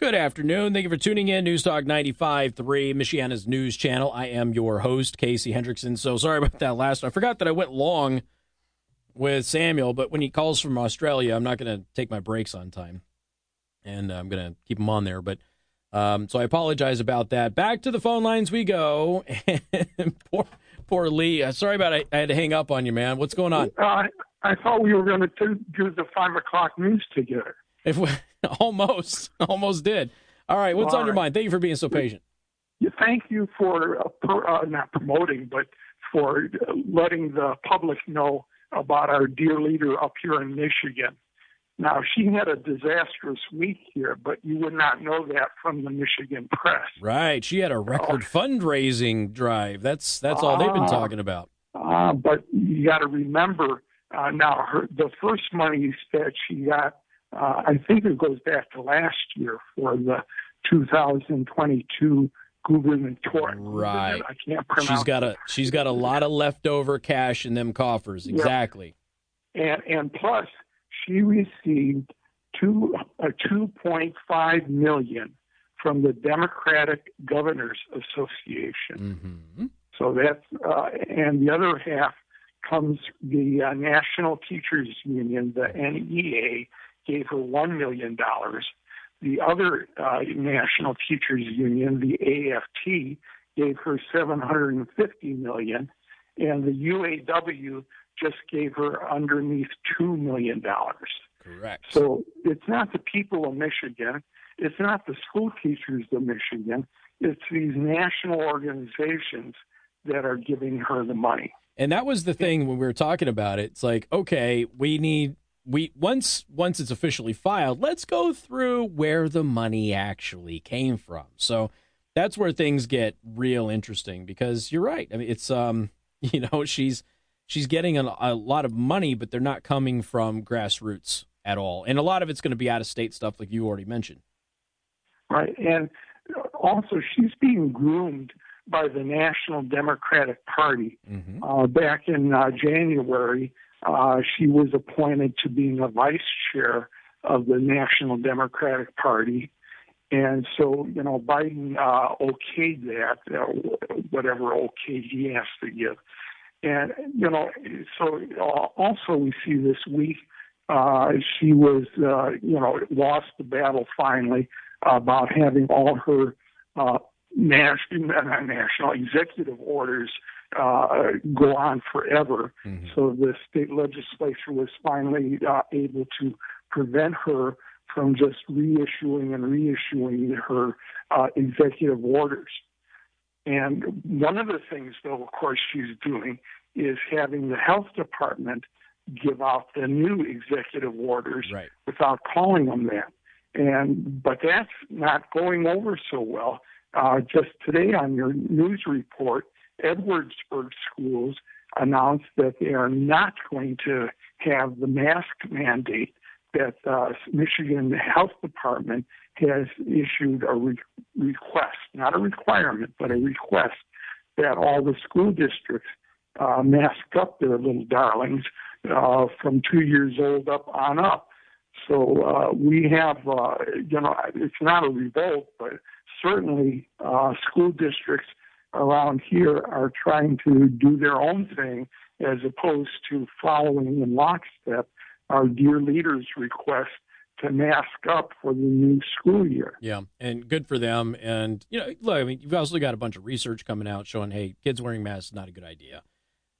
Good afternoon. Thank you for tuning in. News Talk 95.3, Michiana's news channel. I am your host, Casey Hendrickson. So sorry about that last. I forgot that I went long with Samuel, but when he calls from Australia, I'm not going to take my breaks on time. And I'm going to keep him on there. But um, so I apologize about that. Back to the phone lines we go. poor, poor Lee. Uh, sorry about it. I had to hang up on you, man. What's going on? Uh, I thought we were going to do the 5 o'clock news together. If we, almost, almost did. All right, what's All on right. your mind? Thank you for being so patient. Thank you for uh, per, uh, not promoting, but for letting the public know about our dear leader up here in Michigan. Now, she had a disastrous week here, but you would not know that from the Michigan press. Right. She had a record oh. fundraising drive. That's that's all uh, they've been ah. talking about. Uh, but you got to remember uh, now, her, the first money that she got uh, I think it goes back to last year for the 2022 gubernatorial. Right. I can't pronounce. She's got a she's got a lot of leftover cash in them coffers. Exactly. And and plus she received two a 2.5 million from the Democratic Governors Association. Mm-hmm. So that's uh, and the other half comes the uh, National Teachers Union, the NEA, gave her $1 million. The other uh, National Teachers Union, the AFT, gave her 750 million, and the UAW just gave her underneath $2 million. Correct. So it's not the people of Michigan, it's not the school teachers of Michigan, it's these national organizations that are giving her the money. And that was the thing when we were talking about it. It's like, okay, we need we once once it's officially filed, let's go through where the money actually came from. So that's where things get real interesting because you're right. I mean, it's um, you know, she's she's getting a, a lot of money, but they're not coming from grassroots at all, and a lot of it's going to be out of state stuff, like you already mentioned. Right, and also she's being groomed by the National Democratic Party. Mm-hmm. Uh, back in uh, January, she was appointed to being a vice chair of the National Democratic Party. And so, you know, Biden uh, okayed that, uh, whatever okay he has to give. And, you know, so uh, also we see this week uh, she was, uh, you know, lost the battle finally about having all her uh, national, national executive orders uh, go on forever. Mm-hmm. So the state legislature was finally uh, able to prevent her from just reissuing and reissuing her uh, executive orders. And one of the things, though, of course, she's doing is having the health department give out the new executive orders right. without calling them that. And but that's not going over so well. Uh, just today on your news report, Edwardsburg schools announced that they are not going to have the mask mandate that uh, Michigan Health Department has issued a re- request, not a requirement, but a request that all the school districts uh, mask up their little darlings uh, from two years old up on up. So uh, we have, uh, you know, it's not a revolt, but certainly uh, school districts around here are trying to do their own thing as opposed to following in lockstep our dear leaders' request to mask up for the new school year. Yeah, and good for them. And you know, look, I mean, you've also got a bunch of research coming out showing, hey, kids wearing masks is not a good idea,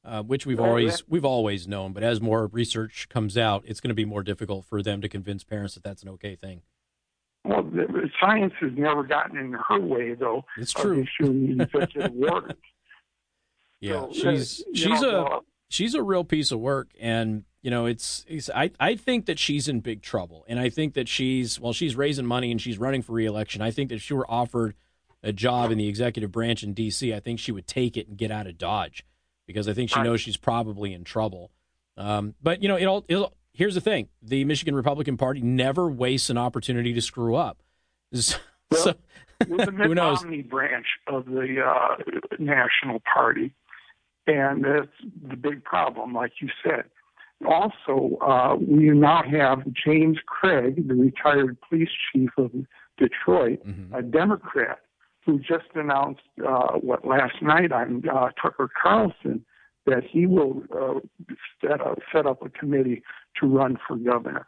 uh, which we've always we've always known. But as more research comes out, it's going to be more difficult for them to convince parents that that's an okay thing. Well, the, science has never gotten in her way, though. It's true. Issuing. Yeah, so, she's uh, she's know, a she's a real piece of work, and you know, it's, it's I I think that she's in big trouble, and I think that she's well, she's raising money and she's running for reelection. I think that if she were offered a job in the executive branch in D.C., I think she would take it and get out of Dodge because I think she knows she's probably in trouble. Um, but you know, it'll it'll here's the thing: the Michigan Republican Party never wastes an opportunity to screw up. So, well, the Mitt Romney branch of the uh, National Party, and that's the big problem, like you said. Also, uh, we now have James Craig, the retired police chief of Detroit, mm-hmm. a Democrat who just announced uh, what last night on uh, Tucker Carlson that he will uh, set, up, set up a committee to run for governor.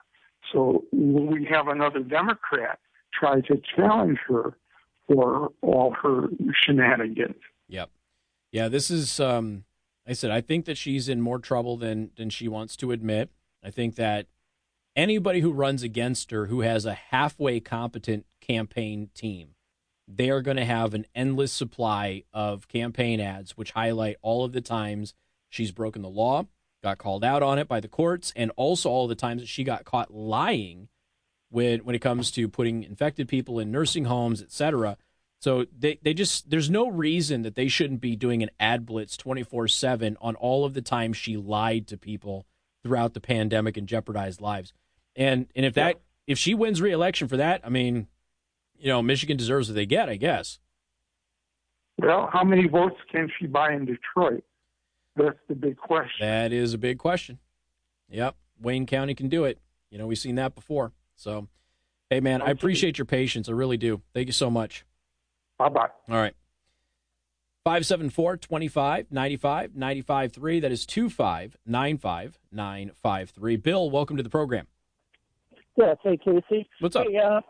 So we have another Democrat try to challenge her for all her shenanigans. Yep. Yeah, this is. Um, I said I think that she's in more trouble than than she wants to admit. I think that anybody who runs against her who has a halfway competent campaign team, they are going to have an endless supply of campaign ads which highlight all of the times she's broken the law, got called out on it by the courts, and also all the times that she got caught lying when when it comes to putting infected people in nursing homes, etc. So they, they just there's no reason that they shouldn't be doing an ad blitz 24/7 on all of the times she lied to people throughout the pandemic and jeopardized lives. And and if that if she wins re-election for that, I mean, you know, Michigan deserves what they get, I guess. Well, how many votes can she buy in Detroit? That's the big question. That is a big question. Yep, Wayne County can do it. You know, we've seen that before. So, hey, man, I appreciate your patience. I really do. Thank you so much. Bye bye. All right. 574 25 95 95 3. That is 25 95 953. Bill, welcome to the program. Yes. Hey, Casey. What's up? Hey, uh,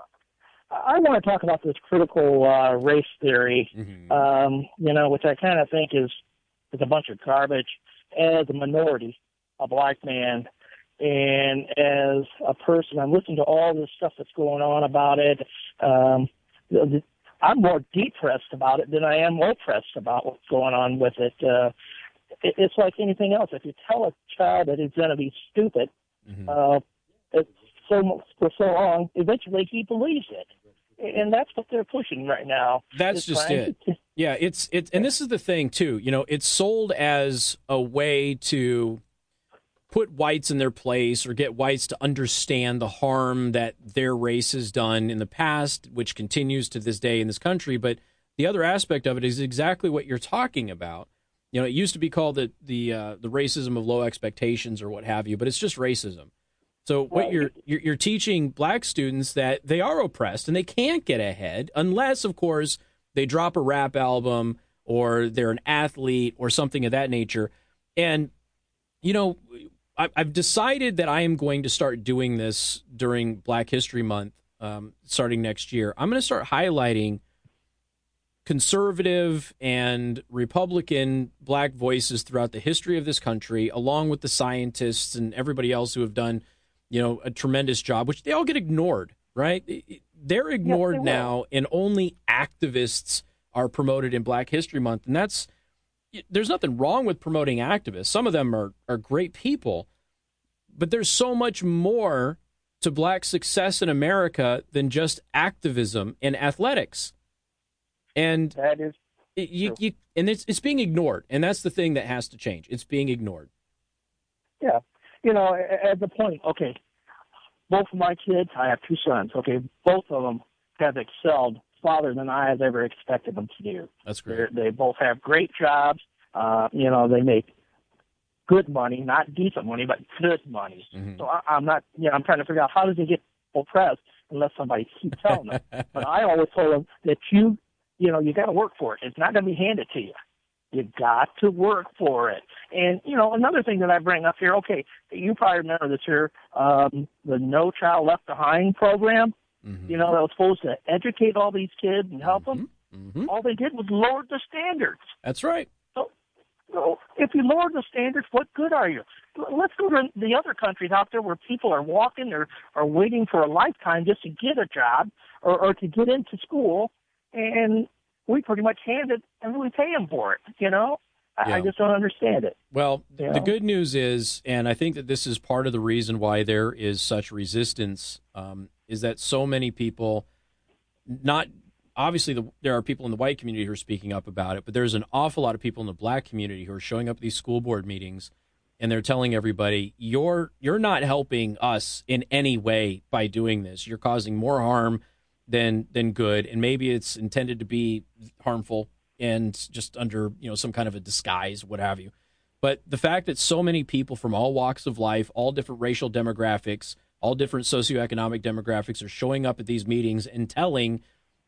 I want to talk about this critical uh, race theory, mm-hmm. um, you know, which I kind of think is is a bunch of garbage. As a minority, a black man, and as a person, I'm listening to all this stuff that's going on about it. Um, I'm more depressed about it than I am oppressed about what's going on with it. Uh, it it's like anything else. If you tell a child that he's going to be stupid, mm-hmm. uh, it's so for so long, eventually he believes it and that's what they're pushing right now. That's just it. To... yeah, it's it's and this is the thing too. You know, it's sold as a way to put whites in their place or get whites to understand the harm that their race has done in the past, which continues to this day in this country. But the other aspect of it is exactly what you're talking about. You know, it used to be called the the uh, the racism of low expectations or what have you, but it's just racism. So what you're, you're you're teaching black students that they are oppressed and they can't get ahead unless, of course, they drop a rap album or they're an athlete or something of that nature. And you know, I've decided that I am going to start doing this during Black History Month, um, starting next year. I'm going to start highlighting conservative and Republican black voices throughout the history of this country, along with the scientists and everybody else who have done you know, a tremendous job, which they all get ignored, right? They're ignored yes, they now, and only activists are promoted in Black History Month, and that's there's nothing wrong with promoting activists. Some of them are are great people, but there's so much more to black success in America than just activism and athletics. And that is you, you and it's it's being ignored, and that's the thing that has to change. It's being ignored. Yeah, you know, at the point, okay, both of my kids, I have two sons, okay, both of them have excelled farther than I have ever expected them to do. That's great. They're, they both have great jobs. Uh, you know, they make good money, not decent money, but good money. Mm-hmm. So I, I'm not, you know, I'm trying to figure out how does he get oppressed unless somebody keeps telling them. but I always told them that you, you know, you got to work for it. It's not going to be handed to you. You got to work for it. And, you know, another thing that I bring up here, okay, you probably remember this here, um, the No Child Left Behind program, mm-hmm. you know, that was supposed to educate all these kids and help mm-hmm. them. Mm-hmm. All they did was lower the standards. That's right. So, so if you lower the standards, what good are you? Let's go to the other countries out there where people are walking or are waiting for a lifetime just to get a job or, or to get into school. And we pretty much hand it and we pay them for it. You know, I, yeah. I just don't understand it. Well, the good news is, and I think that this is part of the reason why there is such resistance, um, is that so many people, not obviously the, there are people in the white community who are speaking up about it, but there's an awful lot of people in the black community who are showing up at these school board meetings and they're telling everybody you're you're not helping us in any way by doing this. You're causing more harm than than good, and maybe it's intended to be harmful and just under you know some kind of a disguise, what have you. But the fact that so many people from all walks of life, all different racial demographics, all different socioeconomic demographics are showing up at these meetings and telling,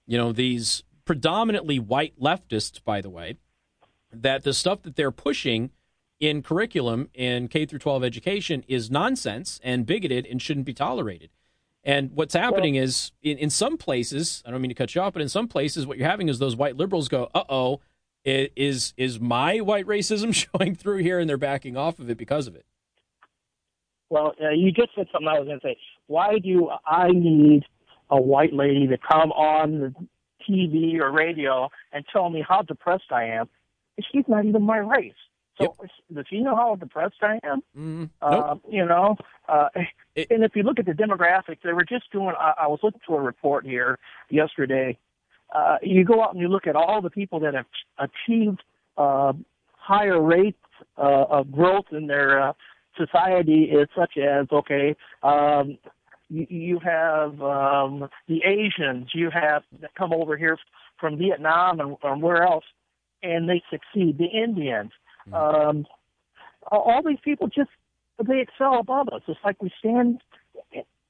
you know, these predominantly white leftists, by the way, that the stuff that they're pushing in curriculum in K through 12 education is nonsense and bigoted and shouldn't be tolerated. And what's happening well, is in, in some places, I don't mean to cut you off, but in some places, what you're having is those white liberals go, uh oh, is is my white racism showing through here and they're backing off of it because of it? Well, uh, you just said something I was going to say. Why do I need a white lady to come on the TV or radio and tell me how depressed I am? She's not even my race. So yep. does he know how depressed I am? Mm, nope. uh, you know, uh, it, and if you look at the demographics, they were just doing. I, I was looking to a report here yesterday. Uh, you go out and you look at all the people that have achieved uh, higher rates uh, of growth in their uh, society, is such as okay, um, you, you have um, the Asians, you have that come over here from Vietnam and, and where else, and they succeed. The Indians, Mm-hmm. Um, all these people just they excel above us. It's like we stand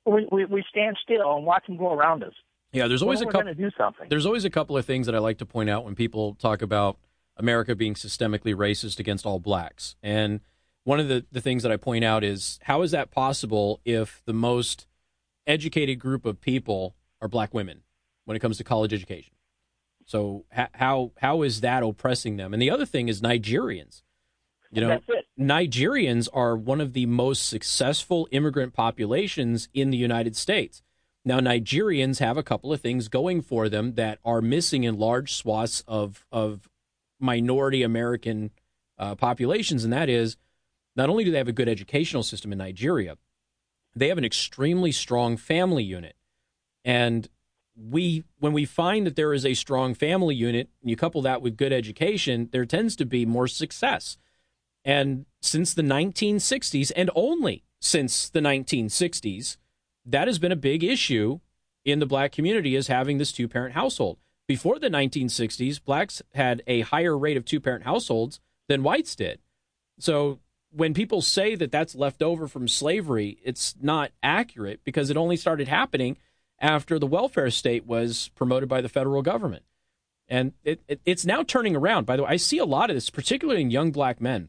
we, we, we stand still and watch them go around us. Yeah, there's always a couple. Do something. There's always a couple of things that I like to point out when people talk about America being systemically racist against all blacks. And one of the, the things that I point out is how is that possible if the most educated group of people are black women when it comes to college education? So how how is that oppressing them? And the other thing is Nigerians. You know, Nigerians are one of the most successful immigrant populations in the United States. Now, Nigerians have a couple of things going for them that are missing in large swaths of of minority American uh, populations, and that is not only do they have a good educational system in Nigeria, they have an extremely strong family unit, and we when we find that there is a strong family unit and you couple that with good education, there tends to be more success. And since the 1960s, and only since the 1960s, that has been a big issue in the black community is having this two parent household. Before the 1960s, blacks had a higher rate of two parent households than whites did. So when people say that that's left over from slavery, it's not accurate because it only started happening after the welfare state was promoted by the federal government. And it, it, it's now turning around. By the way, I see a lot of this, particularly in young black men.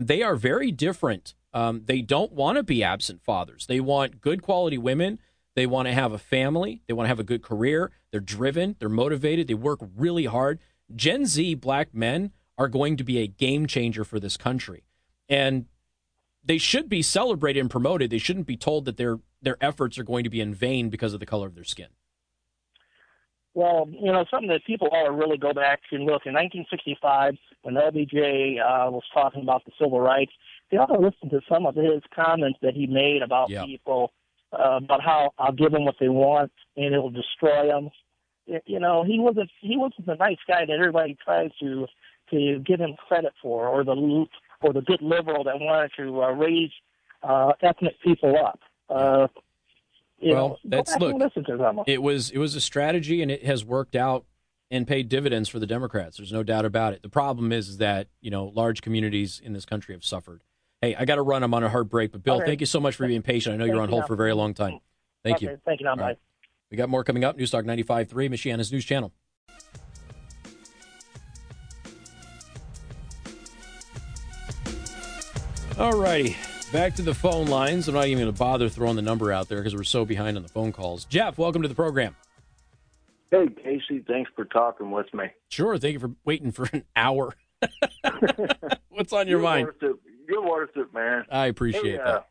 They are very different. Um, they don't want to be absent fathers. They want good quality women. They want to have a family. They want to have a good career. They're driven. They're motivated. They work really hard. Gen Z black men are going to be a game changer for this country. And they should be celebrated and promoted. They shouldn't be told that their their efforts are going to be in vain because of the color of their skin. Well, you know, something that people ought to really go back and look. In 1965, when LBJ uh, was talking about the civil rights, they ought to listen to some of his comments that he made about yep. people, uh, about how I'll give them what they want and it'll destroy them. You know, he wasn't he wasn't the nice guy that everybody tries to to give him credit for, or the or the good liberal that wanted to uh, raise uh, ethnic people up. Uh, well, know, that's look. It was it was a strategy, and it has worked out and paid dividends for the Democrats. There's no doubt about it. The problem is, is that you know large communities in this country have suffered. Hey, I got to run. I'm on a hard break, but Bill, thank you so much for being patient. I know thank you're on hold you for a very long time. Thank okay. you. Thank you. Now. Right. We got more coming up. Newstalk 95.3, Michiana's news channel. All righty. Back to the phone lines. I'm not even going to bother throwing the number out there because we're so behind on the phone calls. Jeff, welcome to the program. Hey, Casey. Thanks for talking with me. Sure. Thank you for waiting for an hour. What's on your you're mind? Worth. You're worth it, man. I appreciate hey, uh, that.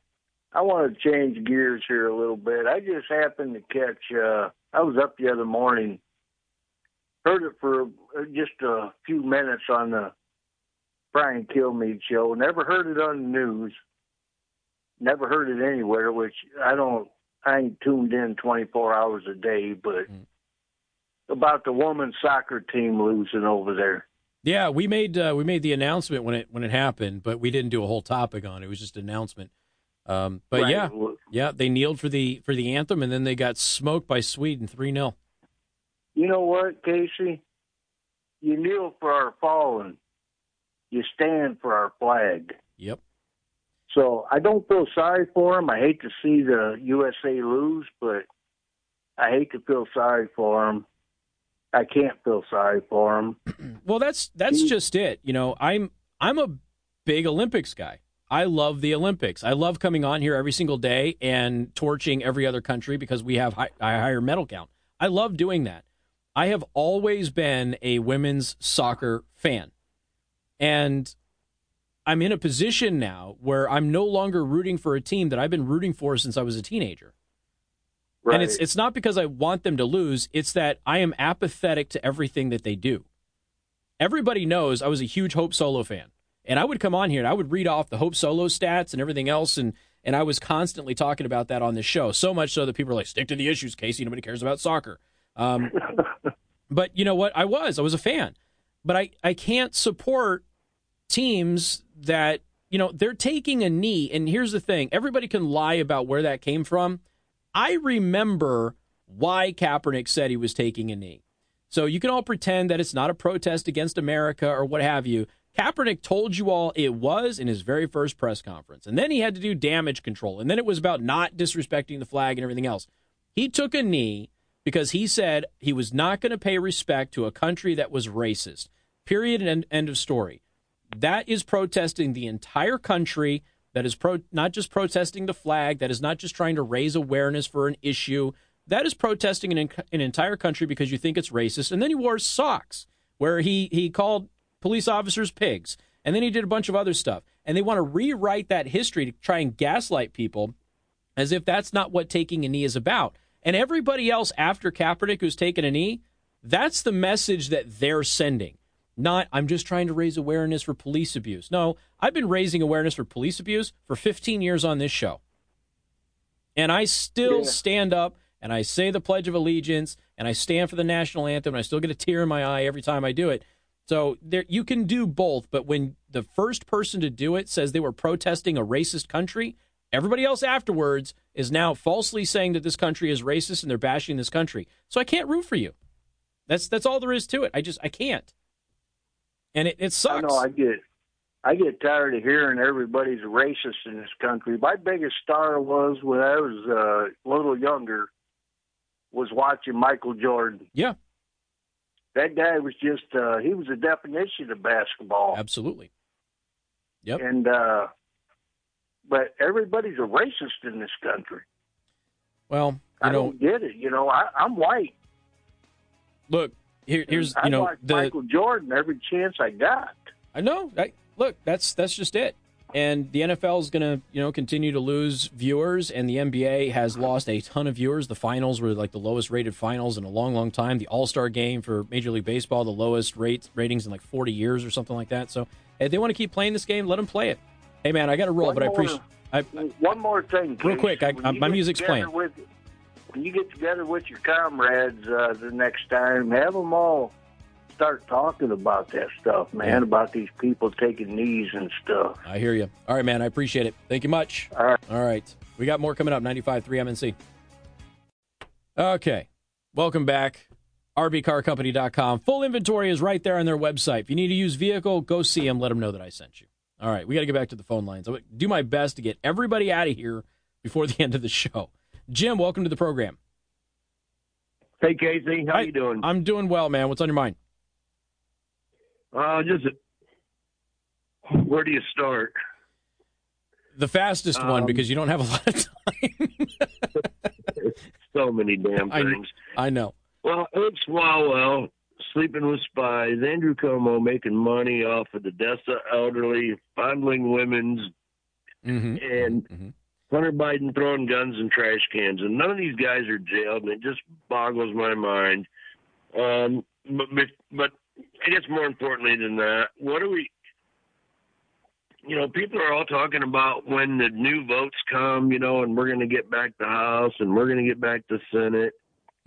I want to change gears here a little bit. I just happened to catch. Uh, I was up the other morning, heard it for uh, just a few minutes on the Brian Kilmeade show. Never heard it on the news never heard it anywhere. Which I don't. I ain't tuned in 24 hours a day, but mm. About the women's soccer team losing over there. Yeah, we made uh, we made the announcement when it when it happened, but we didn't do a whole topic on it. It was just an announcement. Um, but right. yeah, yeah, they kneeled for the for the anthem, and then they got smoked by Sweden three 0 You know what, Casey? You kneel for our fallen. You stand for our flag. Yep. So I don't feel sorry for them. I hate to see the USA lose, but I hate to feel sorry for him. I can't feel sorry for him. well, that's that's just it. You know, I'm I'm a big Olympics guy. I love the Olympics. I love coming on here every single day and torching every other country because we have high, a higher medal count. I love doing that. I have always been a women's soccer fan. And I'm in a position now where I'm no longer rooting for a team that I've been rooting for since I was a teenager. Right. And it's it's not because I want them to lose, it's that I am apathetic to everything that they do. Everybody knows I was a huge Hope Solo fan. And I would come on here and I would read off the Hope Solo stats and everything else and and I was constantly talking about that on this show. So much so that people are like, stick to the issues, Casey. Nobody cares about soccer. Um, but you know what? I was. I was a fan. But I, I can't support teams that, you know, they're taking a knee. And here's the thing everybody can lie about where that came from. I remember why Kaepernick said he was taking a knee. So you can all pretend that it's not a protest against America or what have you. Kaepernick told you all it was in his very first press conference. And then he had to do damage control. And then it was about not disrespecting the flag and everything else. He took a knee because he said he was not going to pay respect to a country that was racist. Period and end of story. That is protesting the entire country. That is pro- not just protesting the flag. That is not just trying to raise awareness for an issue. That is protesting an, an entire country because you think it's racist. And then he wore socks where he, he called police officers pigs. And then he did a bunch of other stuff. And they want to rewrite that history to try and gaslight people as if that's not what taking a knee is about. And everybody else after Kaepernick who's taken a knee, that's the message that they're sending. Not, I'm just trying to raise awareness for police abuse. No, I've been raising awareness for police abuse for 15 years on this show. And I still yeah. stand up and I say the Pledge of Allegiance and I stand for the national anthem and I still get a tear in my eye every time I do it so there, you can do both, but when the first person to do it says they were protesting a racist country, everybody else afterwards is now falsely saying that this country is racist and they're bashing this country. So I can't root for you. That's that's all there is to it. I just I can't. And it, it sucks. I know I get I get tired of hearing everybody's racist in this country. My biggest star was when I was uh, a little younger was watching Michael Jordan. Yeah that guy was just uh, he was a definition of basketball. Absolutely. Yep. And uh, but everybody's a racist in this country. Well, I know, don't get it. You know, I, am white. Look, here, here's you know the Michael Jordan every chance I got. I know. I, look, that's that's just it and the NFL is going to you know continue to lose viewers, and the NBA has lost a ton of viewers. The finals were like the lowest rated finals in a long, long time. The All Star Game for Major League Baseball, the lowest rate ratings in like 40 years or something like that. So if they want to keep playing this game, let them play it. Hey man, I got to roll, one but more, I appreciate. I, one more thing, real quick. I, I, my music's playing. With, when you get together with your comrades uh, the next time, have them all start talking about that stuff, man, yeah. about these people taking knees and stuff. I hear you. All right, man. I appreciate it. Thank you much. All right. All right. We got more coming up 95.3 MNC. Okay. Welcome back. RBCarCompany.com. Full inventory is right there on their website. If you need to use vehicle, go see them. Let them know that I sent you. All right. We got to get back to the phone lines. I'll do my best to get everybody out of here before the end of the show. Jim, welcome to the program. Hey, Casey. How Hi. you doing? I'm doing well, man. What's on your mind? Uh, just where do you start? The fastest um, one because you don't have a lot of time. so many damn things. I, I know. Well, Ed Swalwell sleeping with spies, Andrew Cuomo making money off of the deaths of elderly, fondling women's, mm-hmm. and mm-hmm. Hunter Biden throwing guns in trash cans, and none of these guys are jailed, and it just boggles my mind. Um, but, but I guess more importantly than that, what are we? You know, people are all talking about when the new votes come, you know, and we're going to get back the House and we're going to get back the Senate.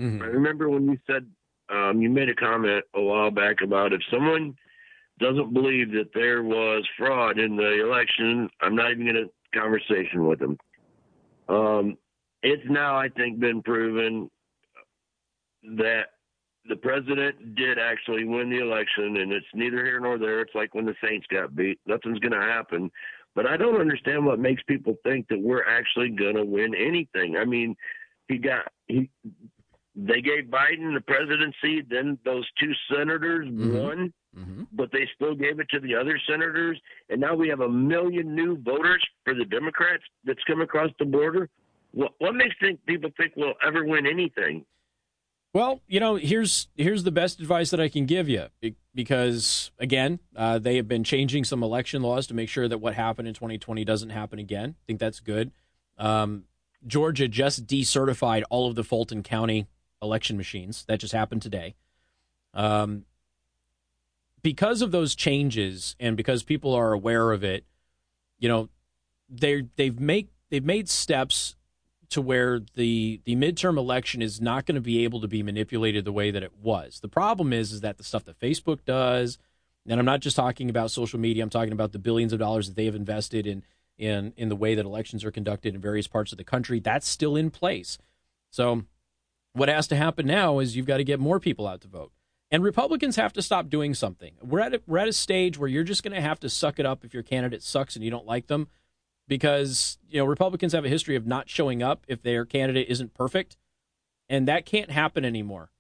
Mm-hmm. I remember when you said um, you made a comment a while back about if someone doesn't believe that there was fraud in the election, I'm not even going to conversation with them. Um, it's now, I think, been proven that the president did actually win the election, and it's neither here nor there. It's like when the Saints got beat. Nothing's going to happen. But I don't understand what makes people think that we're actually going to win anything. I mean, he got he they gave Biden the presidency, then those two senators mm-hmm. won, mm-hmm. but they still gave it to the other senators, and now we have a million new voters for the Democrats that's come across the border. What, what makes think people think we'll ever win anything? Well, you know, here's here's the best advice that I can give you because again, uh, they have been changing some election laws to make sure that what happened in 2020 doesn't happen again. I think that's good. Um, Georgia just decertified all of the Fulton County election machines. That just happened today. Um, because of those changes and because people are aware of it, you know, they they've make they've made steps to where the the midterm election is not going to be able to be manipulated the way that it was. The problem is is that the stuff that Facebook does, and I'm not just talking about social media. I'm talking about the billions of dollars that they have invested in in in the way that elections are conducted in various parts of the country. That's still in place. So what has to happen now is you've got to get more people out to vote. And Republicans have to stop doing something. We're at a, we're at a stage where you're just going to have to suck it up if your candidate sucks and you don't like them because you know Republicans have a history of not showing up if their candidate isn't perfect, and that can't happen anymore.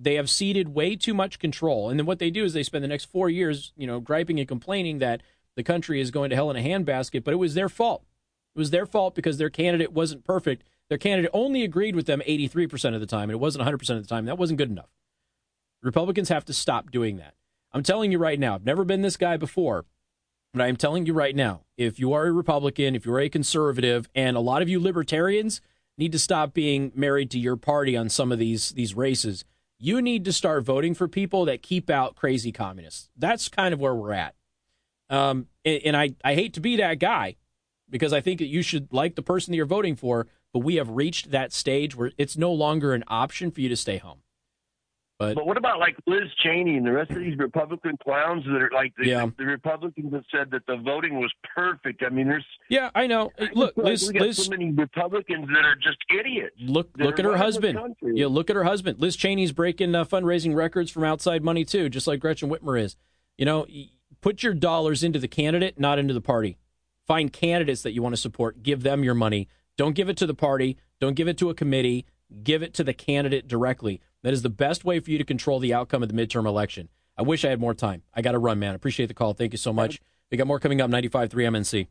They have ceded way too much control, and then what they do is they spend the next four years, you know, griping and complaining that the country is going to hell in a handbasket. But it was their fault. It was their fault because their candidate wasn't perfect. Their candidate only agreed with them 83% of the time, and it wasn't 100% of the time. That wasn't good enough. Republicans have to stop doing that. I'm telling you right now, I've never been this guy before, but I'm telling you right now, if you are a Republican, if you're a conservative, and a lot of you libertarians need to stop being married to your party on some of these these races. You need to start voting for people that keep out crazy communists. That's kind of where we're at. Um, and, and I, I hate to be that guy because I think that you should like the person that you're voting for, but we have reached that stage where it's no longer an option for you to stay home. But, but what about like Liz Cheney and the rest of these Republican clowns that are like the, yeah. the Republicans have said that the voting was perfect? I mean, there's yeah, I know. Look, Liz, we got Liz, so many Republicans that are just idiots. Look, look at her husband. Yeah, look at her husband. Liz Cheney's breaking uh, fundraising records from outside money too, just like Gretchen Whitmer is. You know, put your dollars into the candidate, not into the party. Find candidates that you want to support. Give them your money. Don't give it to the party. Don't give it to a committee. Give it to the candidate directly. That is the best way for you to control the outcome of the midterm election. I wish I had more time. I got to run, man. Appreciate the call. Thank you so much. We got more coming up 95.3 MNC.